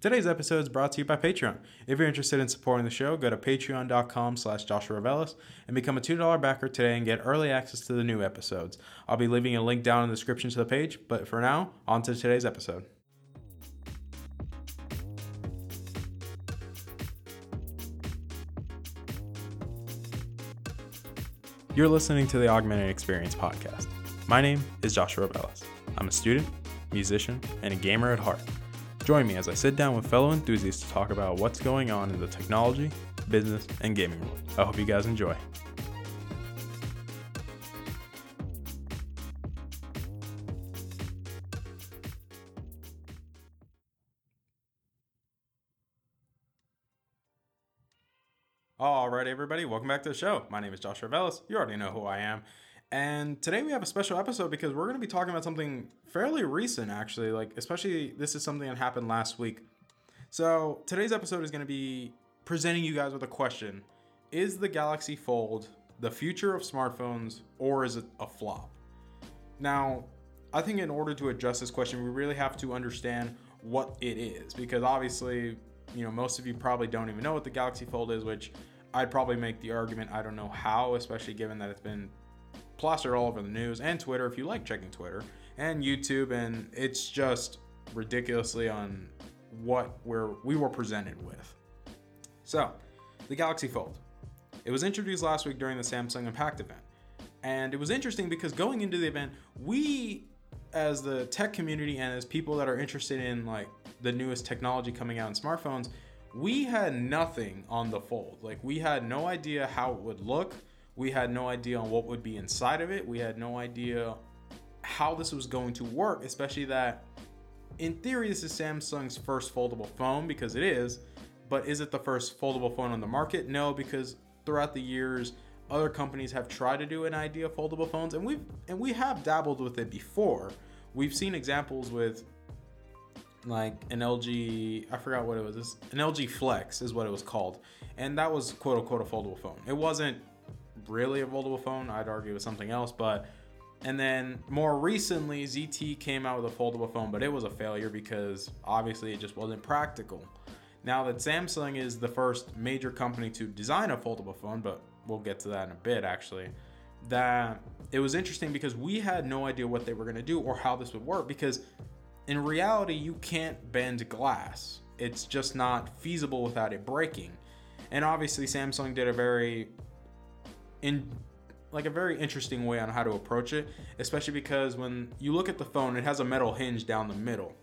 Today's episode is brought to you by Patreon. If you're interested in supporting the show, go to patreon.com slash Joshua and become a $2 backer today and get early access to the new episodes. I'll be leaving a link down in the description to the page, but for now, on to today's episode. You're listening to the Augmented Experience podcast. My name is Joshua Reveles. I'm a student, musician, and a gamer at heart. Join me as I sit down with fellow enthusiasts to talk about what's going on in the technology, business, and gaming world. I hope you guys enjoy. All right, everybody, welcome back to the show. My name is Josh Reveles. You already know who I am. And today we have a special episode because we're going to be talking about something fairly recent, actually. Like, especially this is something that happened last week. So, today's episode is going to be presenting you guys with a question Is the Galaxy Fold the future of smartphones or is it a flop? Now, I think in order to address this question, we really have to understand what it is because obviously, you know, most of you probably don't even know what the Galaxy Fold is, which I'd probably make the argument I don't know how, especially given that it's been plastered all over the news and Twitter if you like checking Twitter and YouTube, and it's just ridiculously on what we're we were presented with. So, the Galaxy Fold. It was introduced last week during the Samsung Unpacked event. And it was interesting because going into the event, we as the tech community and as people that are interested in like the newest technology coming out in smartphones, we had nothing on the fold. Like we had no idea how it would look. We had no idea on what would be inside of it. We had no idea how this was going to work, especially that in theory this is Samsung's first foldable phone because it is, but is it the first foldable phone on the market? No, because throughout the years other companies have tried to do an idea of foldable phones and we've and we have dabbled with it before. We've seen examples with like an LG, I forgot what it was. An LG Flex is what it was called. And that was quote unquote a foldable phone. It wasn't really a foldable phone. I'd argue it was something else, but and then more recently, ZTE came out with a foldable phone, but it was a failure because obviously it just wasn't practical. Now that Samsung is the first major company to design a foldable phone, but we'll get to that in a bit actually, that it was interesting because we had no idea what they were going to do or how this would work because in reality, you can't bend glass. It's just not feasible without it breaking. And obviously, Samsung did a very in like a very interesting way on how to approach it, especially because when you look at the phone, it has a metal hinge down the middle.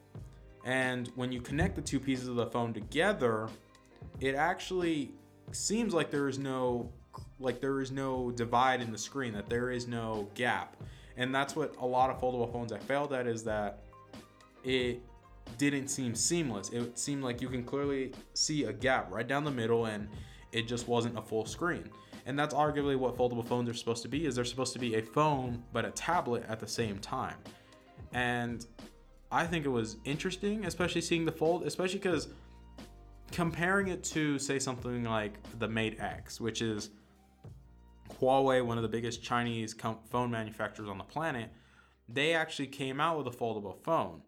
And when you connect the two pieces of the phone together, it actually seems like there is no like there is no divide in the screen, that there is no gap. And that's what a lot of foldable phones I failed at is that it didn't seem seamless. It seemed like you can clearly see a gap right down the middle and it just wasn't a full screen. And that's arguably what foldable phones are supposed to be is they're supposed to be a phone but a tablet at the same time. And I think it was interesting, especially seeing the fold, especially cuz comparing it to say something like the Mate X, which is Huawei, one of the biggest Chinese phone manufacturers on the planet, they actually came out with a foldable phone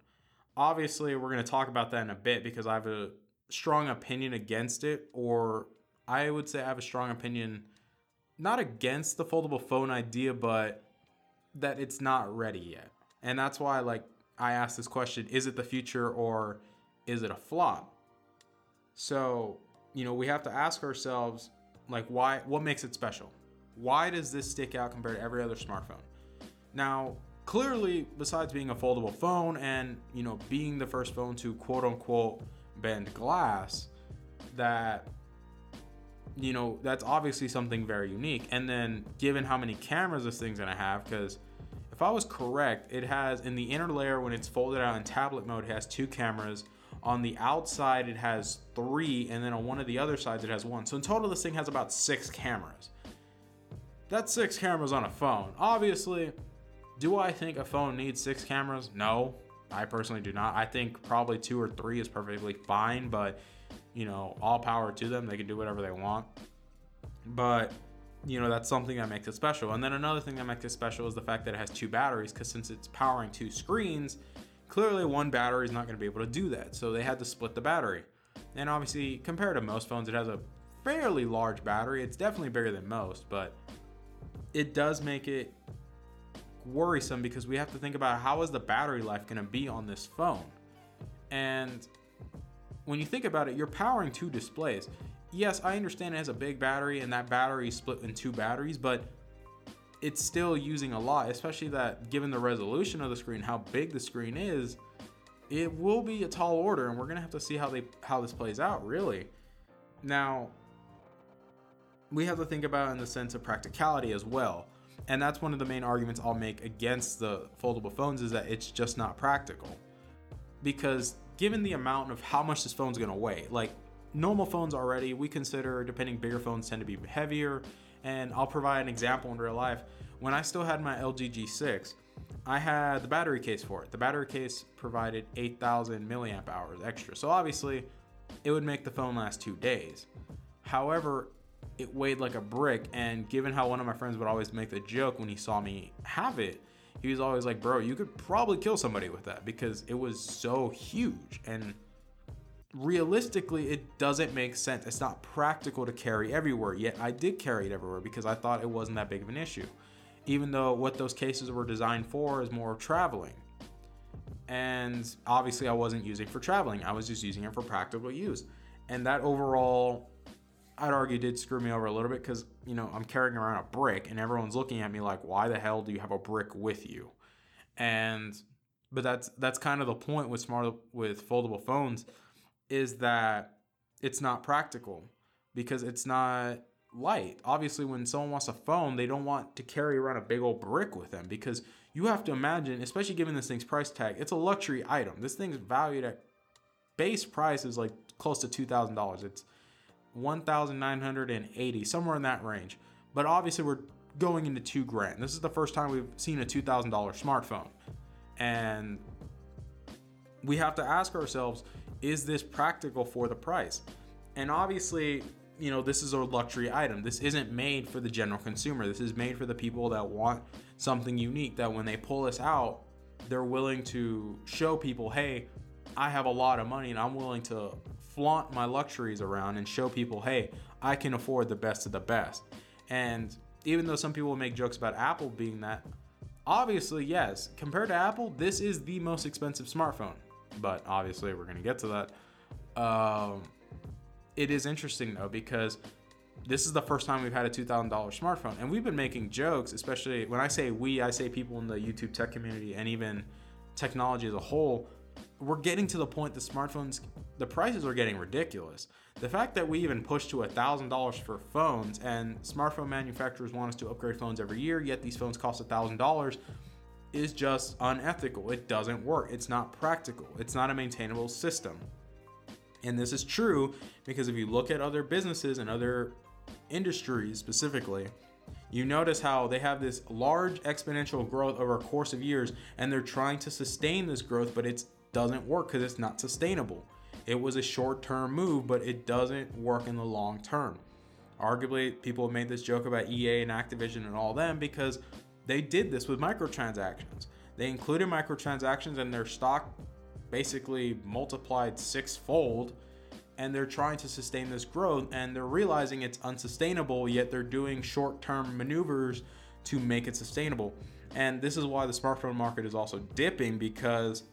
obviously we're going to talk about that in a bit because I have a strong opinion against it or I would say I have a strong opinion not against the foldable phone idea but that it's not ready yet. And that's why like I asked this question, is it the future or is it a flop? So, you know, we have to ask ourselves like why what makes it special? Why does this stick out compared to every other smartphone? Now, clearly besides being a foldable phone and you know being the first phone to quote unquote bend glass that you know that's obviously something very unique and then given how many cameras this thing's gonna have because if i was correct it has in the inner layer when it's folded out in tablet mode it has two cameras On the outside, it has three, and then on one of the other sides, it has one. So in total, this thing has about six cameras. That's six cameras on a phone. Obviously, do I think a phone needs six cameras? No, I personally do not. I think probably two or three is perfectly fine, but you know, all power to them. They can do whatever they want. But you know, that's something that makes it special. And then another thing that makes it special is the fact that it has two batteries, because since it's powering two screens, clearly one battery is not going to be able to do that. So they had to split the battery. And obviously, compared to most phones, it has a fairly large battery. It's definitely bigger than most, but it does make it worrisome because we have to think about how is the battery life going to be on this phone. And when you think about it, you're powering two displays yes, I understand it has a big battery and that battery is split in two batteries, but it's still using a lot, especially that given the resolution of the screen, how big the screen is, it will be a tall order and we're gonna have to see how they how this plays out really. Now we have to think about in the sense of practicality as well. And that's one of the main arguments I'll make against the foldable phones is that it's just not practical. Because given the amount of how much this phone's gonna weigh, like normal phones already, we consider, depending, bigger phones tend to be heavier. And I'll provide an example in real life. When I still had my LG G6, I had the battery case for it. The battery case provided 8,000 milliamp hours extra. So obviously, it would make the phone last two days. However, it weighed like a brick. And given how one of my friends would always make the joke when he saw me have it, he was always like, bro, you could probably kill somebody with that because it was so huge. And realistically, it doesn't make sense. It's not practical to carry everywhere. Yet I did carry it everywhere because I thought it wasn't that big of an issue. Even though what those cases were designed for is more traveling. And obviously, I wasn't using for traveling, I was just using it for practical use. And that overall, I'd argue, did screw me over a little bit because, you know, I'm carrying around a brick and everyone's looking at me like, why the hell do you have a brick with you? And, but that's, that's kind of the point with smart, with foldable phones is that it's not practical because it's not light. Obviously, when someone wants a phone, they don't want to carry around a big old brick with them because you have to imagine, especially given this thing's price tag, it's a luxury item. This thing's valued at base price is like close to $2,000. It's 1,980, somewhere in that range. But obviously, we're going into two grand. This is the first time we've seen a $2,000 smartphone. And we have to ask ourselves is this practical for the price? And obviously, you know, this is a luxury item. This isn't made for the general consumer. This is made for the people that want something unique that when they pull this out, they're willing to show people, hey, I have a lot of money and I'm willing to flaunt my luxuries around and show people, hey, I can afford the best of the best. And even though some people make jokes about Apple being that, obviously, yes, compared to Apple, this is the most expensive smartphone but obviously we're going to get to that. Um, it is interesting though because this is the first time we've had a $2,000 smartphone, and we've been making jokes, especially when I say we, I say people in the YouTube tech community and even technology as a whole. We're getting to the point that smartphones, the prices are getting ridiculous. The fact that we even push to $1,000 for phones and smartphone manufacturers want us to upgrade phones every year, yet these phones cost $1,000 is just unethical. It doesn't work. It's not practical. It's not a maintainable system. And this is true because if you look at other businesses and other industries specifically, you notice how they have this large exponential growth over a course of years and they're trying to sustain this growth, but it doesn't work because it's not sustainable. It was a short term move, but it doesn't work in the long term. Arguably, people have made this joke about EA and Activision and all them because they did this with microtransactions. They included microtransactions and their stock basically multiplied sixfold and they're trying to sustain this growth and they're realizing it's unsustainable yet they're doing short-term maneuvers to make it sustainable and this is why the smartphone market is also dipping because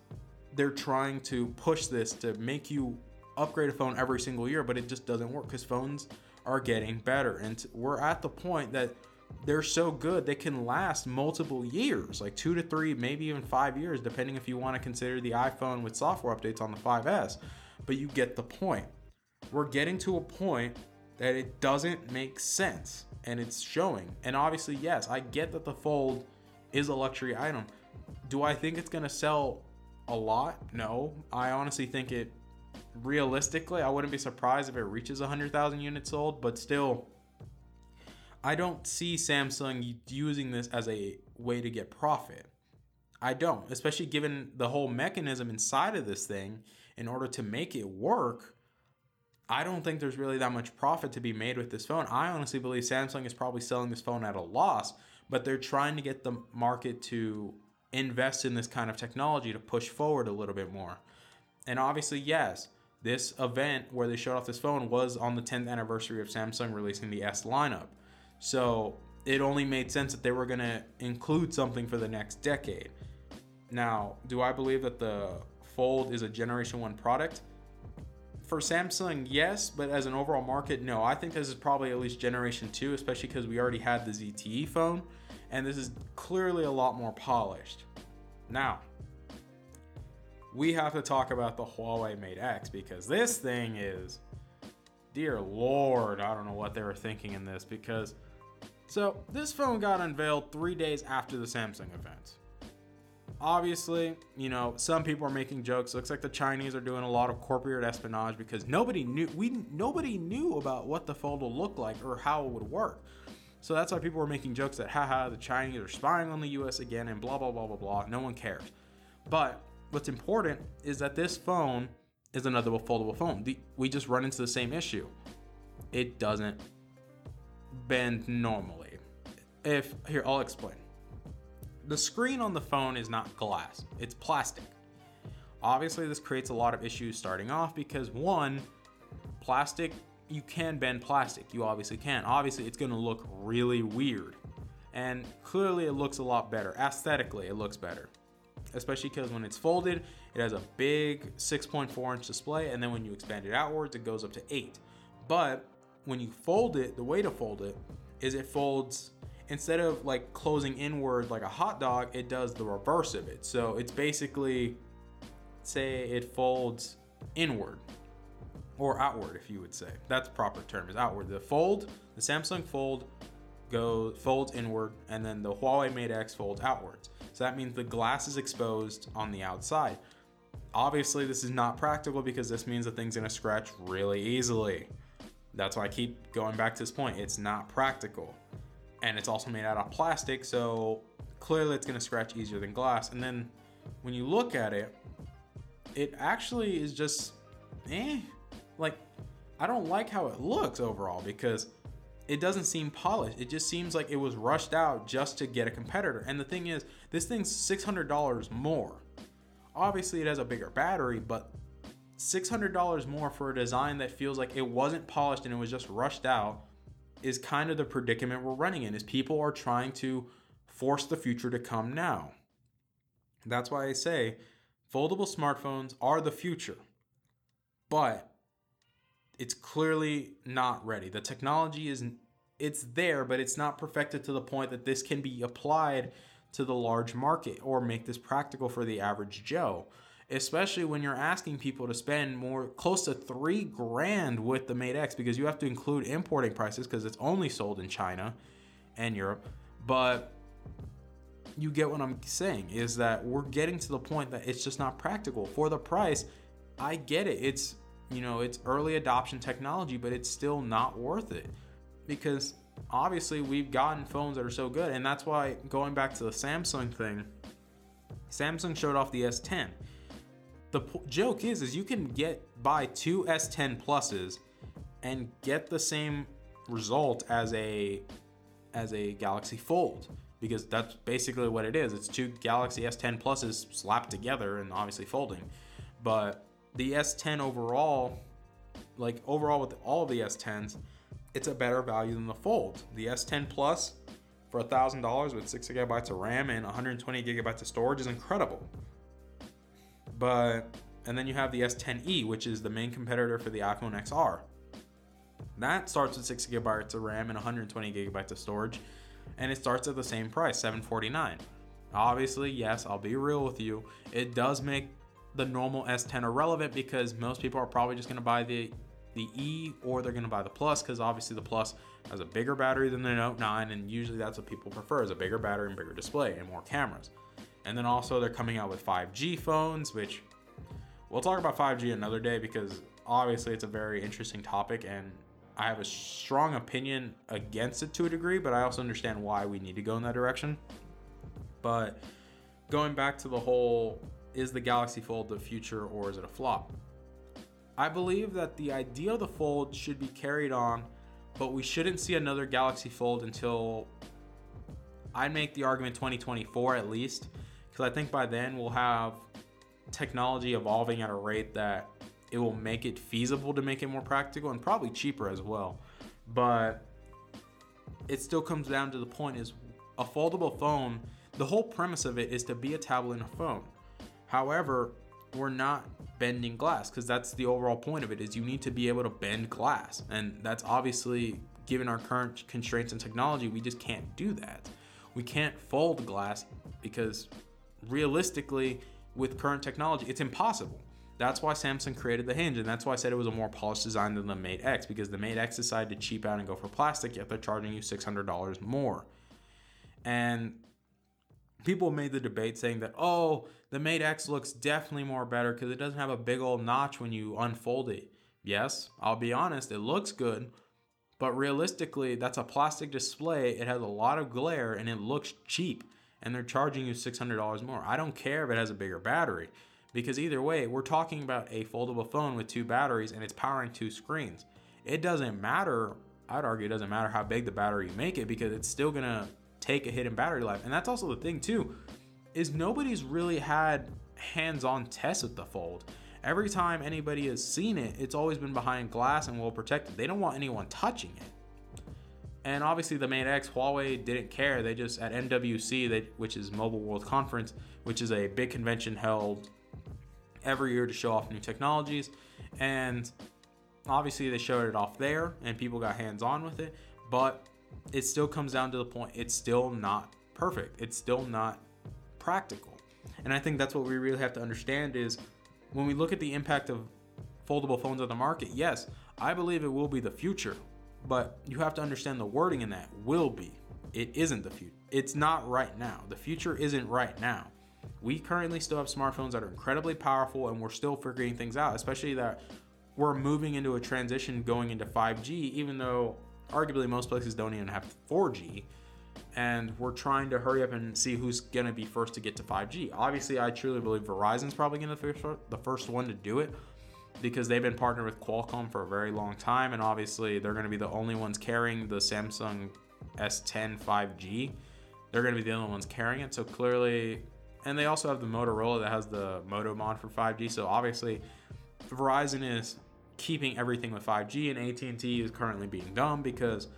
they're trying to push this to make you upgrade a phone every single year but it just doesn't work because phones are getting better. And we're at the point that they're so good they can last multiple years like two to three maybe even five years depending if you want to consider the iphone with software updates on the 5s but you get the point. We're getting to a point that it doesn't make sense and it's showing. And obviously yes i get that the fold is a luxury item. Do i think it's going to sell a lot no i honestly think it realistically, I wouldn't be surprised if it reaches 100,000 units sold, but still, I don't see Samsung using this as a way to get profit. I don't, especially given the whole mechanism inside of this thing in order to make it work. I don't think there's really that much profit to be made with this phone. I honestly believe Samsung is probably selling this phone at a loss, but they're trying to get the market to invest in this kind of technology to push forward a little bit more. And obviously, yes, this event where they showed off this phone was on the 10th anniversary of Samsung releasing the S lineup. So it only made sense that they were going to include something for the next decade. Now, do I believe that the Fold is a Generation 1 product? For Samsung, yes, but as an overall market, no. I think this is probably at least Generation 2, especially because we already had the ZTE phone, and this is clearly a lot more polished. Now, we have to talk about the Huawei Mate X because this thing is, dear lord, I don't know what they were thinking in this because so, this phone got unveiled three days after the Samsung event. Obviously, you know, some people are making jokes. Looks like the Chinese are doing a lot of corporate espionage because nobody knew we nobody knew about what the fold will look like or how it would work. So that's why people were making jokes that haha the Chinese are spying on the US again and blah blah blah blah blah. No one cares. But what's important is that this phone is another foldable phone. The, we just run into the same issue. It doesn't bend normally. If here, I'll explain. The screen on the phone is not glass, it's plastic. Obviously, this creates a lot of issues starting off because one, plastic, you can bend plastic. You obviously can. Obviously, it's to look really weird. And clearly, it looks a lot better. Aesthetically, it looks better. Especially because when it's folded, it has a big 6.4 inch display, and then when you expand it outwards, it goes up to 8. But when you fold it, the way to fold it is it folds instead of like closing inward like a hot dog, it does the reverse of it. So it's basically say it folds inward or outward if you would say. That's proper term is outward. The fold, the Samsung Fold goes folds inward and then the Huawei Mate X folds outwards. So that means the glass is exposed on the outside. Obviously, this is not practical because this means the thing's gonna scratch really easily. That's why I keep going back to this point. It's not practical. And it's also made out of plastic, so clearly it's gonna scratch easier than glass. And then when you look at it, it actually is just eh. Like, I don't like how it looks overall because it doesn't seem polished. It just seems like it was rushed out just to get a competitor. And the thing is, this thing's $600 more. Obviously, it has a bigger battery, but $600 more for a design that feels like it wasn't polished and it was just rushed out is kind of the predicament we're running in is people are trying to force the future to come now. That's why I say foldable smartphones are the future. But it's clearly not ready. The technology is it's there, but it's not perfected to the point that this can be applied to the large market or make this practical for the average Joe especially when you're asking people to spend more close to three grand with the Mate X because you have to include importing prices because it's only sold in China and Europe. But you get what I'm saying is that we're getting to the point that it's just not practical for the price. I get it. It's you know, it's early adoption technology, but it's still not worth it because obviously we've gotten phones that are so good and that's why going back to the Samsung thing, Samsung showed off the S10 the p- joke is is you can get buy two S10 pluses and get the same result as a as a Galaxy Fold because that's basically what it is. It's two Galaxy S10 pluses slapped together and obviously folding. But the S10 overall, like overall with all the S10s, it's a better value than the Fold. The S10 Plus for a thousand dollars with six gigabytes of RAM and 120 gigabytes of storage is incredible. But and then you have the S10e, which is the main competitor for the iPhone XR. That starts with 6 gigabytes of RAM and 120 gigabytes of storage, and it starts at the same price, 749. Obviously, yes, I'll be real with you. It does make the normal S10 are relevant because most people are probably just going to buy the the E or they're going to buy the Plus because obviously the Plus has a bigger battery than the Note 9, and usually that's what people prefer is a bigger battery and bigger display and more cameras. And then also they're coming out with 5G phones, which we'll talk about 5G another day because obviously it's a very interesting topic and I have a strong opinion against it to a degree, but I also understand why we need to go in that direction. But going back to the whole is the Galaxy Fold the future or is it a flop? I believe that the idea of the Fold should be carried on, but we shouldn't see another Galaxy Fold until I'd make the argument 2024 at least, because I think by then we'll have technology evolving at a rate that it will make it feasible to make it more practical and probably cheaper as well. But it still comes down to the point is a foldable phone, the whole premise of it is to be a tablet and a phone. However, we're not bending glass because that's the overall point of it is you need to be able to bend glass. And that's obviously given our current constraints and technology we just can't do that. We can't fold glass because realistically with current technology it's impossible. That's why Samsung created the hinge, and that's why I said it was a more polished design than the Mate X because the Mate X decided to cheap out and go for plastic, yet they're charging you $600 more. And people made the debate saying that, oh, the Mate X looks definitely more better because it doesn't have a big old notch when you unfold it. Yes, I'll be honest, it looks good, but realistically, that's a plastic display. It has a lot of glare and it looks cheap, and they're charging you $600 more. I don't care if it has a bigger battery because either way, we're talking about a foldable phone with two batteries and it's powering two screens. It doesn't matter, I'd argue it doesn't matter how big the battery you make it because it's still gonna take a hit in battery life. And that's also the thing too, is nobody's really had hands-on tests with the fold. Every time anybody has seen it, it's always been behind glass and well protected. They don't want anyone touching it. And obviously the Mate X, Huawei didn't care. They just at MWC, they, which is Mobile World Conference, which is a big convention held every year to show off new technologies. And obviously, they showed it off there and people got hands on with it. But it still comes down to the point it's still not perfect, it's still not practical. And I think that's what we really have to understand is when we look at the impact of foldable phones on the market, yes, I believe it will be the future, but you have to understand the wording in that will be. It isn't the future. It's not right now. The future isn't right now we currently still have smartphones that are incredibly powerful and we're still figuring things out, especially that we're moving into a transition going into 5G, even though arguably most places don't even have 4G. And we're trying to hurry up and see who's going to be first to get to 5G. Obviously, I truly believe Verizon's probably going to be the first one to do it because they've been partnered with Qualcomm for a very long time. And obviously, they're going to be the only ones carrying the Samsung S10 5G. They're going to be the only ones carrying it. So clearly, and they also have the Motorola that has the Moto Mod for 5G. So obviously, Verizon is keeping everything with 5G, and AT&T is currently being dumb because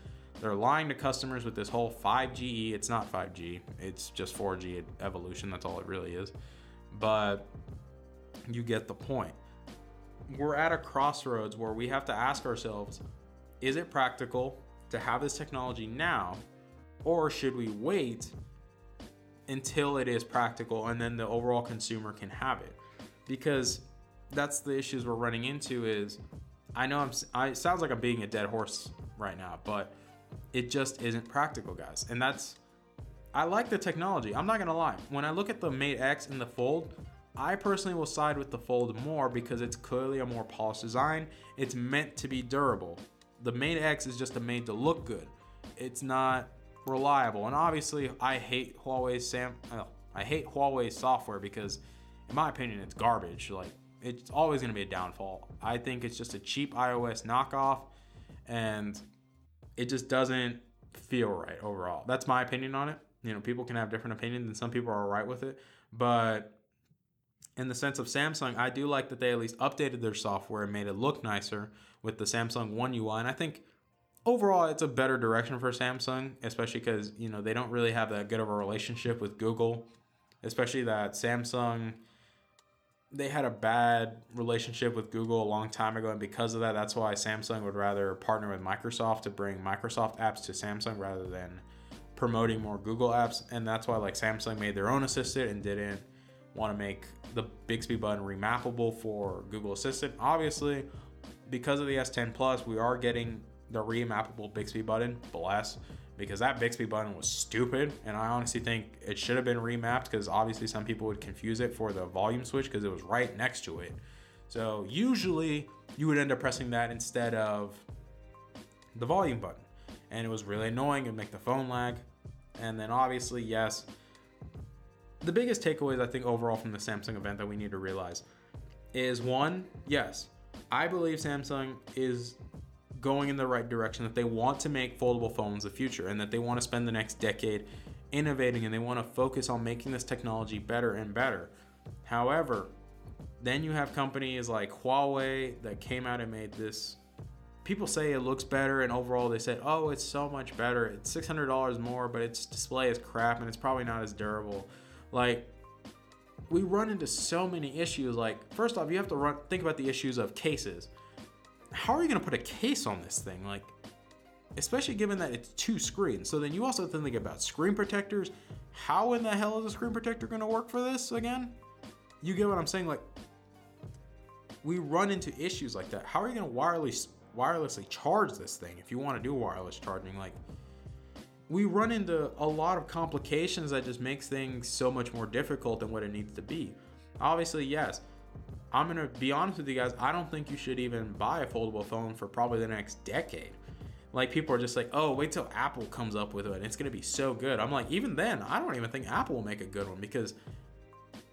they're lying to customers with this whole 5G. It's not 5G. It's just 4G evolution. That's all it really is. But you get the point. We're at a crossroads where we have to ask ourselves, is it practical to have this technology now or should we wait until it is practical and then the overall consumer can have it because that's the issues we're running into is i know i'm I, it sounds like i'm being a dead horse right now but it just isn't practical guys and that's i like the technology i'm not gonna lie when i look at the mate x and the fold i personally will side with the fold more because it's clearly a more polished design it's meant to be durable the mate x is just a made to look good it's not reliable. And obviously, I hate Huawei Sam. Uh, I hate Huawei software because, in my opinion, it's garbage. Like it's always going to be a downfall. I think it's just a cheap iOS knockoff, and it just doesn't feel right overall. That's my opinion on it. You know, people can have different opinions, and some people are alright with it. But in the sense of Samsung, I do like that they at least updated their software and made it look nicer with the Samsung One UI. And I think overall it's a better direction for Samsung, especially because you know they don't really have that good of a relationship with Google, especially that Samsung they had a bad relationship with Google a long time ago, and because of that, that's why Samsung would rather partner with Microsoft to bring Microsoft apps to Samsung rather than promoting more Google apps. And that's why like Samsung made their own assistant and didn't want to make the Bixby button remappable for Google Assistant. Obviously, because of the S10 Plus, we are getting the remappable Bixby button, bless, because that Bixby button was stupid, and I honestly think it should have been remapped because obviously some people would confuse it for the volume switch because it was right next to it. So usually you would end up pressing that instead of the volume button. And it was really annoying and make the phone lag. And then obviously, yes, the biggest takeaways I think overall from the Samsung event that we need to realize is one, yes, I believe Samsung is going in the right direction that they want to make foldable phones the future and that they want to spend the next decade innovating and they want to focus on making this technology better and better. However, then you have companies like Huawei that came out and made this. People say it looks better and overall they said oh it's so much better. It's $600 more but its display is crap and it's probably not as durable. Like we run into so many issues like first off you have to run think about the issues of cases how are you going to put a case on this thing? Like especially given that it's two screens. So then you also have to think about screen protectors. How in the hell is a screen protector going to work for this again? You get what i'm saying? Like we run into issues like that. How are you going to wirelessly wirelessly charge this thing if you want to do wireless charging? Like we run into a lot of complications that just makes things so much more difficult than what it needs to be. Obviously, yes, I'm gonna be honest with you guys, I don't think you should even buy a foldable phone for probably the next decade. Like people are just like, oh, wait till Apple comes up with it. It's gonna be so good. I'm like, even then, I don't even think Apple will make a good one because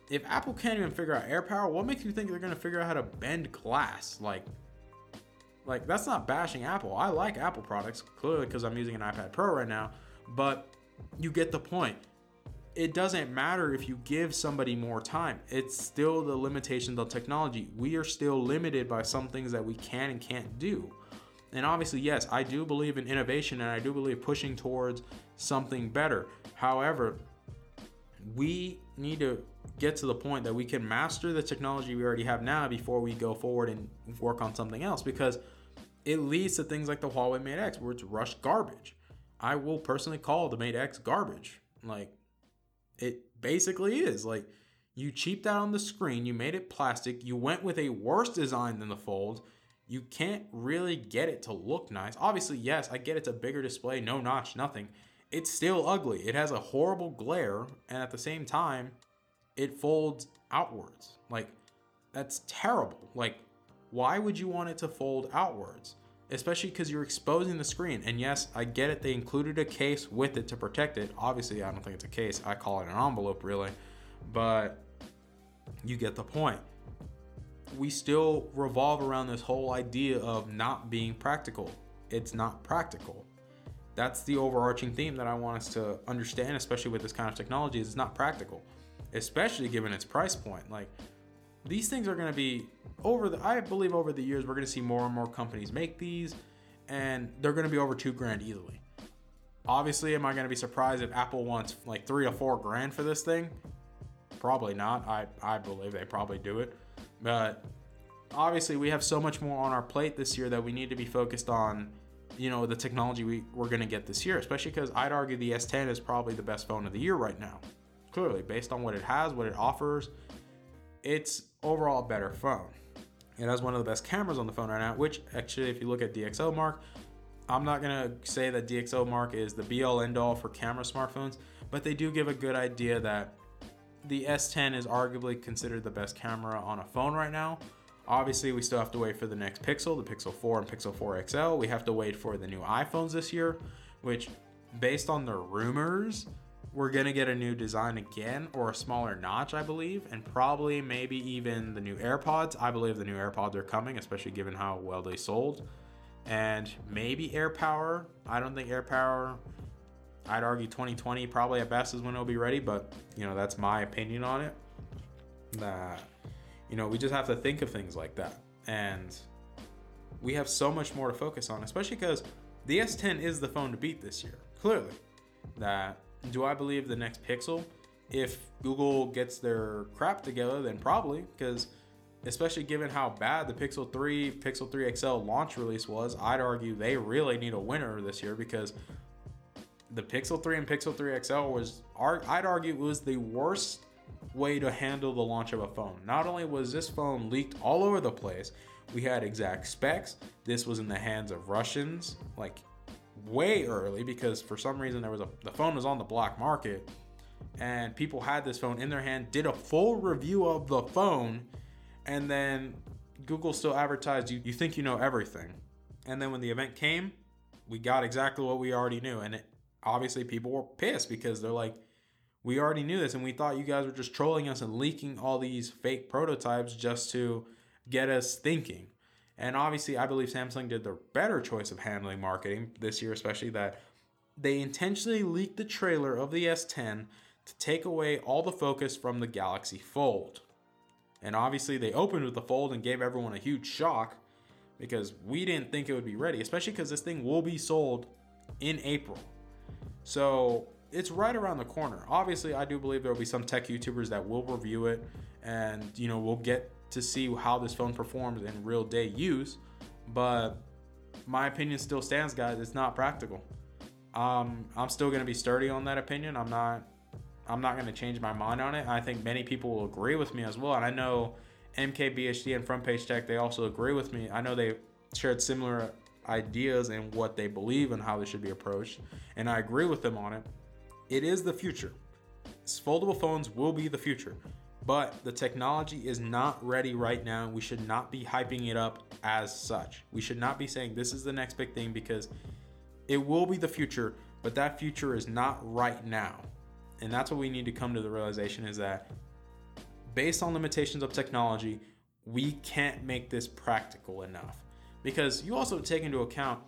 if Apple can't even figure out AirPower, what makes you think they're gonna figure out how to bend glass? Like, like that's not bashing Apple. I like Apple products clearly because I'm using an iPad Pro right now, but you get the point. It doesn't matter if you give somebody more time. It's still the limitations of technology. We are still limited by some things that we can and can't do. And obviously, yes, I do believe in innovation and I do believe pushing towards something better. However, we need to get to the point that we can master the technology we already have now before we go forward and work on something else because it leads to things like the Huawei Mate X where it's rushed garbage. I will personally call the Mate X garbage. Like it basically is. Like you cheaped out on the screen, you made it plastic, you went with a worse design than the Fold. You can't really get it to look nice. Obviously, yes, I get it's a bigger display, no notch, nothing. It's still ugly. It has a horrible glare, and at the same time, it folds outwards. Like that's terrible. Like why would you want it to fold outwards? Especially because you're exposing the screen. And yes, I get it. They included a case with it to protect it. Obviously, I don't think it's a case. I call it an envelope, really. But you get the point. We still revolve around this whole idea of not being practical. It's not practical. That's the overarching theme that I want us to understand, especially with this kind of technology. Is it's not practical, especially given its price point. Like these things are going to be over the i believe over the years we're going to see more and more companies make these and they're going to be over two grand easily. Obviously am i going to be surprised if apple wants like three or four grand for this thing? Probably not. I i believe they probably do it. But obviously we have so much more on our plate this year that we need to be focused on you know the technology we, we're going to get this year especially because i'd argue the s10 is probably the best phone of the year right now. Clearly based on what it has what it offers it's overall a better phone. It has one of the best cameras on the phone right now, which actually, if you look at DxO Mark, I'm not gonna say that DxO Mark is the be all end all for camera smartphones, but they do give a good idea that the S10 is arguably considered the best camera on a phone right now. Obviously, we still have to wait for the next Pixel, the Pixel 4 and Pixel 4 XL. We have to wait for the new iPhones this year, which, based on the rumors, we're gonna get a new design again or a smaller notch, I believe, and probably maybe even the new AirPods. I believe the new AirPods are coming, especially given how well they sold. And maybe AirPower. I don't think AirPower. I'd argue 2020 probably at best is when it'll be ready, but you know that's my opinion on it. That you know we just have to think of things like that, and we have so much more to focus on, especially because the S10 is the phone to beat this year. Clearly, that do I believe the next Pixel? If Google gets their crap together, then probably, because especially given how bad the Pixel 3, Pixel 3 XL launch release was, I'd argue they really need a winner this year because the Pixel 3 and Pixel 3 XL was, I'd argue, was the worst way to handle the launch of a phone. Not only was this phone leaked all over the place, we had exact specs. This was in the hands of Russians, like way early because for some reason there was a the phone was on the black market and people had this phone in their hand did a full review of the phone and then Google still advertised you, you think you know everything. And then when the event came, we got exactly what we already knew. And it, obviously, people were pissed because they're like, we already knew this and we thought you guys were just trolling us and leaking all these fake prototypes just to get us thinking. And obviously, I believe Samsung did the better choice of handling marketing this year, especially that they intentionally leaked the trailer of the S10 to take away all the focus from the Galaxy Fold. And obviously, they opened with the Fold and gave everyone a huge shock because we didn't think it would be ready, especially because this thing will be sold in April. So it's right around the corner. Obviously, I do believe there will be some tech YouTubers that will review it and, you know, we'll get to see how this phone performs in real day use. But my opinion still stands, guys. It's not practical. Um, I'm still to be sturdy on that opinion. I'm not. I'm not to change my mind on it. I think many people will agree with me as well, and I know MKBHD and Front Page Tech they also agree with me. I know they shared similar ideas and what they believe and how they should be approached, and I agree with them on it. It is the future. Foldable phones will be the future, but the technology is not ready right now. We should not be hyping it up as such. We should not be saying this is the next big thing because it will be the future, but that future is not right now. And that's what we need to come to the realization is that based on limitations of technology, we can't make this practical enough. Because you also take into account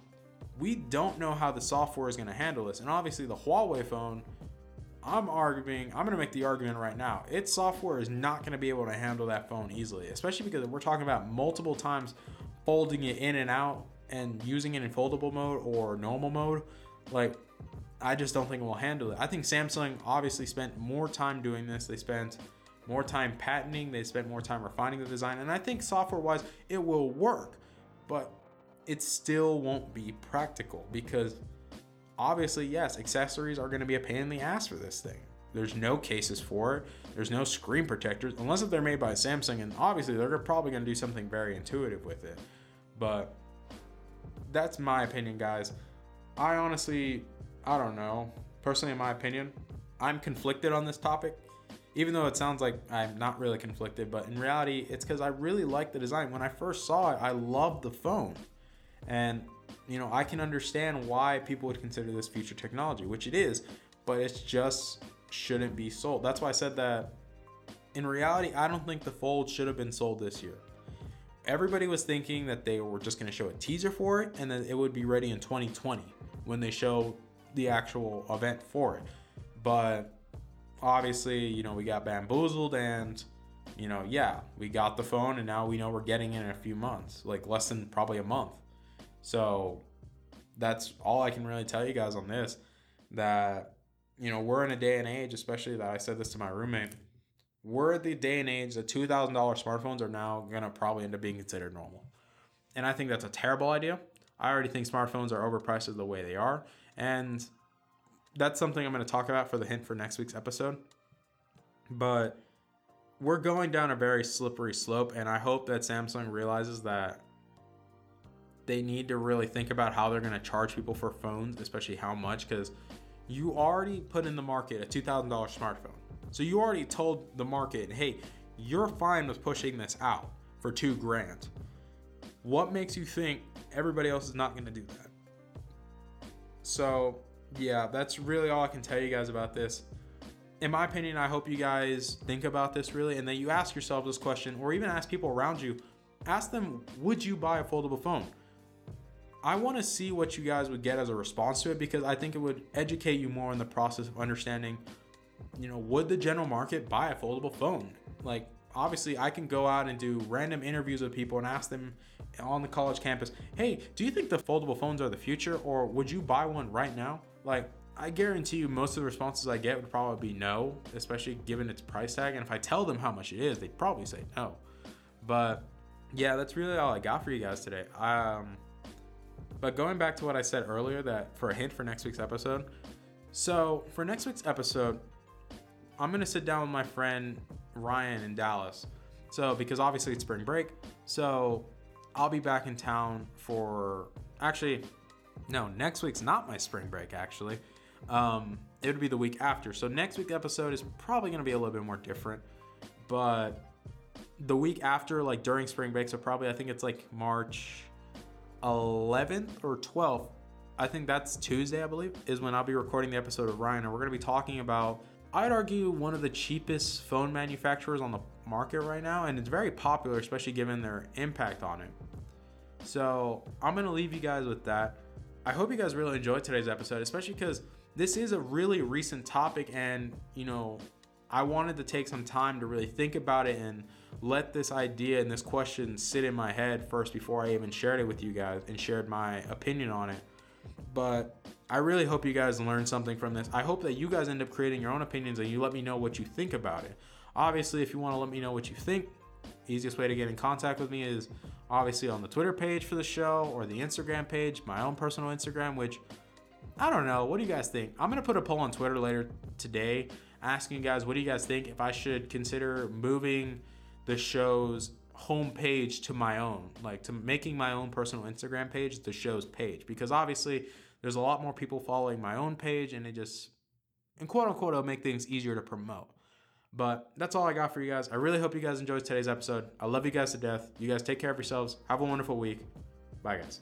we don't know how the software is going to handle this. And obviously, the Huawei phone, I'm arguing, I'm going to make the argument right now. Its software is not going to be able to handle that phone easily, especially because we're talking about multiple times folding it in and out and using it in foldable mode or normal mode. Like, I just don't think it will handle it. I think Samsung obviously spent more time doing this. They spent more time patenting, they spent more time refining the design, and I think software wise, it will work. But it still won't be practical because obviously, yes, accessories are going to be a pain in the ass for this thing. There's no cases for it. There's no screen protectors unless if they're made by Samsung, and obviously they're probably going to do something very intuitive with it. But that's my opinion, guys. I honestly, I don't know. Personally, in my opinion, I'm conflicted on this topic. Even though it sounds like I'm not really conflicted, but in reality, it's because I really like the design. When I first saw it, I loved the phone. And, you know, I can understand why people would consider this future technology, which it is, but it just shouldn't be sold. That's why I said that in reality, I don't think the Fold should have been sold this year. Everybody was thinking that they were just going to show a teaser for it and that it would be ready in 2020 when they show the actual event for it. But obviously, you know, we got bamboozled and you know, yeah, we got the phone and now we know we're getting it in a few months, like less than probably a month. So that's all I can really tell you guys on this. That, you know, we're in a day and age, especially that I said this to my roommate. We're at the day and age that $2,000 smartphones are now going to probably end up being considered normal. And I think that's a terrible idea. I already think smartphones are overpriced the way they are. And that's something I'm going to talk about for the hint for next week's episode. But we're going down a very slippery slope. And I hope that Samsung realizes that they need to really think about how they're going to charge people for phones, especially how much, because you already put in the market a $2,000 smartphone. So you already told the market, hey, you're fine with pushing this out for two grand. What makes you think everybody else is not going to do that? So, yeah, that's really all I can tell you guys about this. In my opinion, I hope you guys think about this really and that you ask yourself this question or even ask people around you. Ask them, would you buy a foldable phone? I want to see what you guys would get as a response to it because I think it would educate you more in the process of understanding, you know, would the general market buy a foldable phone? Like, obviously, I can go out and do random interviews with people and ask them on the college campus, hey, do you think the foldable phones are the future or would you buy one right now? Like, I guarantee you most of the responses I get would probably be no, especially given its price tag. And if I tell them how much it is, they'd probably say no. But yeah, that's really all I got for you guys today. Um, but going back to what I said earlier, that for a hint for next week's episode. So for next week's episode, I'm gonna sit down with my friend Ryan in Dallas. So because obviously it's spring break, so I'll be back in town for actually no next week's not my spring break actually. Um, it would be the week after. So next week's episode is probably gonna be a little bit more different, but the week after, like during spring break. So probably I think it's like March 11th or 12th. I think that's Tuesday, I believe, is when I'll be recording the episode of Ryan, and we're gonna be talking about. I'd argue one of the cheapest phone manufacturers on the market right now, and it's very popular, especially given their impact on it. So I'm gonna leave you guys with that. I hope you guys really enjoyed today's episode, especially because this is a really recent topic, and you know, I wanted to take some time to really think about it and let this idea and this question sit in my head first before I even shared it with you guys and shared my opinion on it. But I really hope you guys learned something from this. I hope that you guys end up creating your own opinions and you let me know what you think about it. Obviously, if you want to let me know what you think, easiest way to get in contact with me is obviously on the Twitter page for the show or the Instagram page, my own personal Instagram, which I don't know. What do you guys think? I'm going to put a poll on Twitter later today asking you guys what do you guys think if I should consider moving the show's homepage to my own, like to making my own personal Instagram page the show's page because obviously there's a lot more people following my own page and it just and quote unquote it'll make things easier to promote. But that's all I got for you guys. I really hope you guys enjoyed today's episode. I love you guys to death. You guys take care of yourselves. Have a wonderful week. Bye guys.